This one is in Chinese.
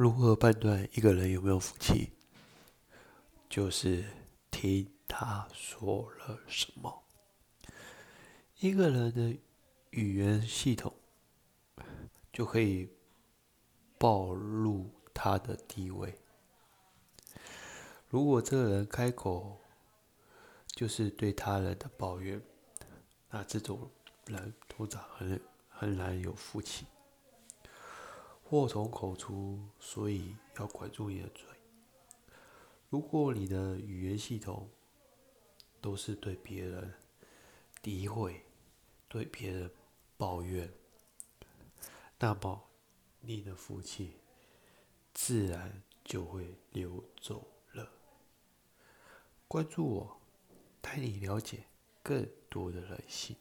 如何判断一个人有没有福气？就是听他说了什么。一个人的语言系统就可以暴露他的地位。如果这个人开口就是对他人的抱怨，那这种人通常很很难有福气。祸从口出，所以要管住你的嘴。如果你的语言系统都是对别人诋毁、对别人抱怨，那么你的福气自然就会流走了。关注我，带你了解更多的人性。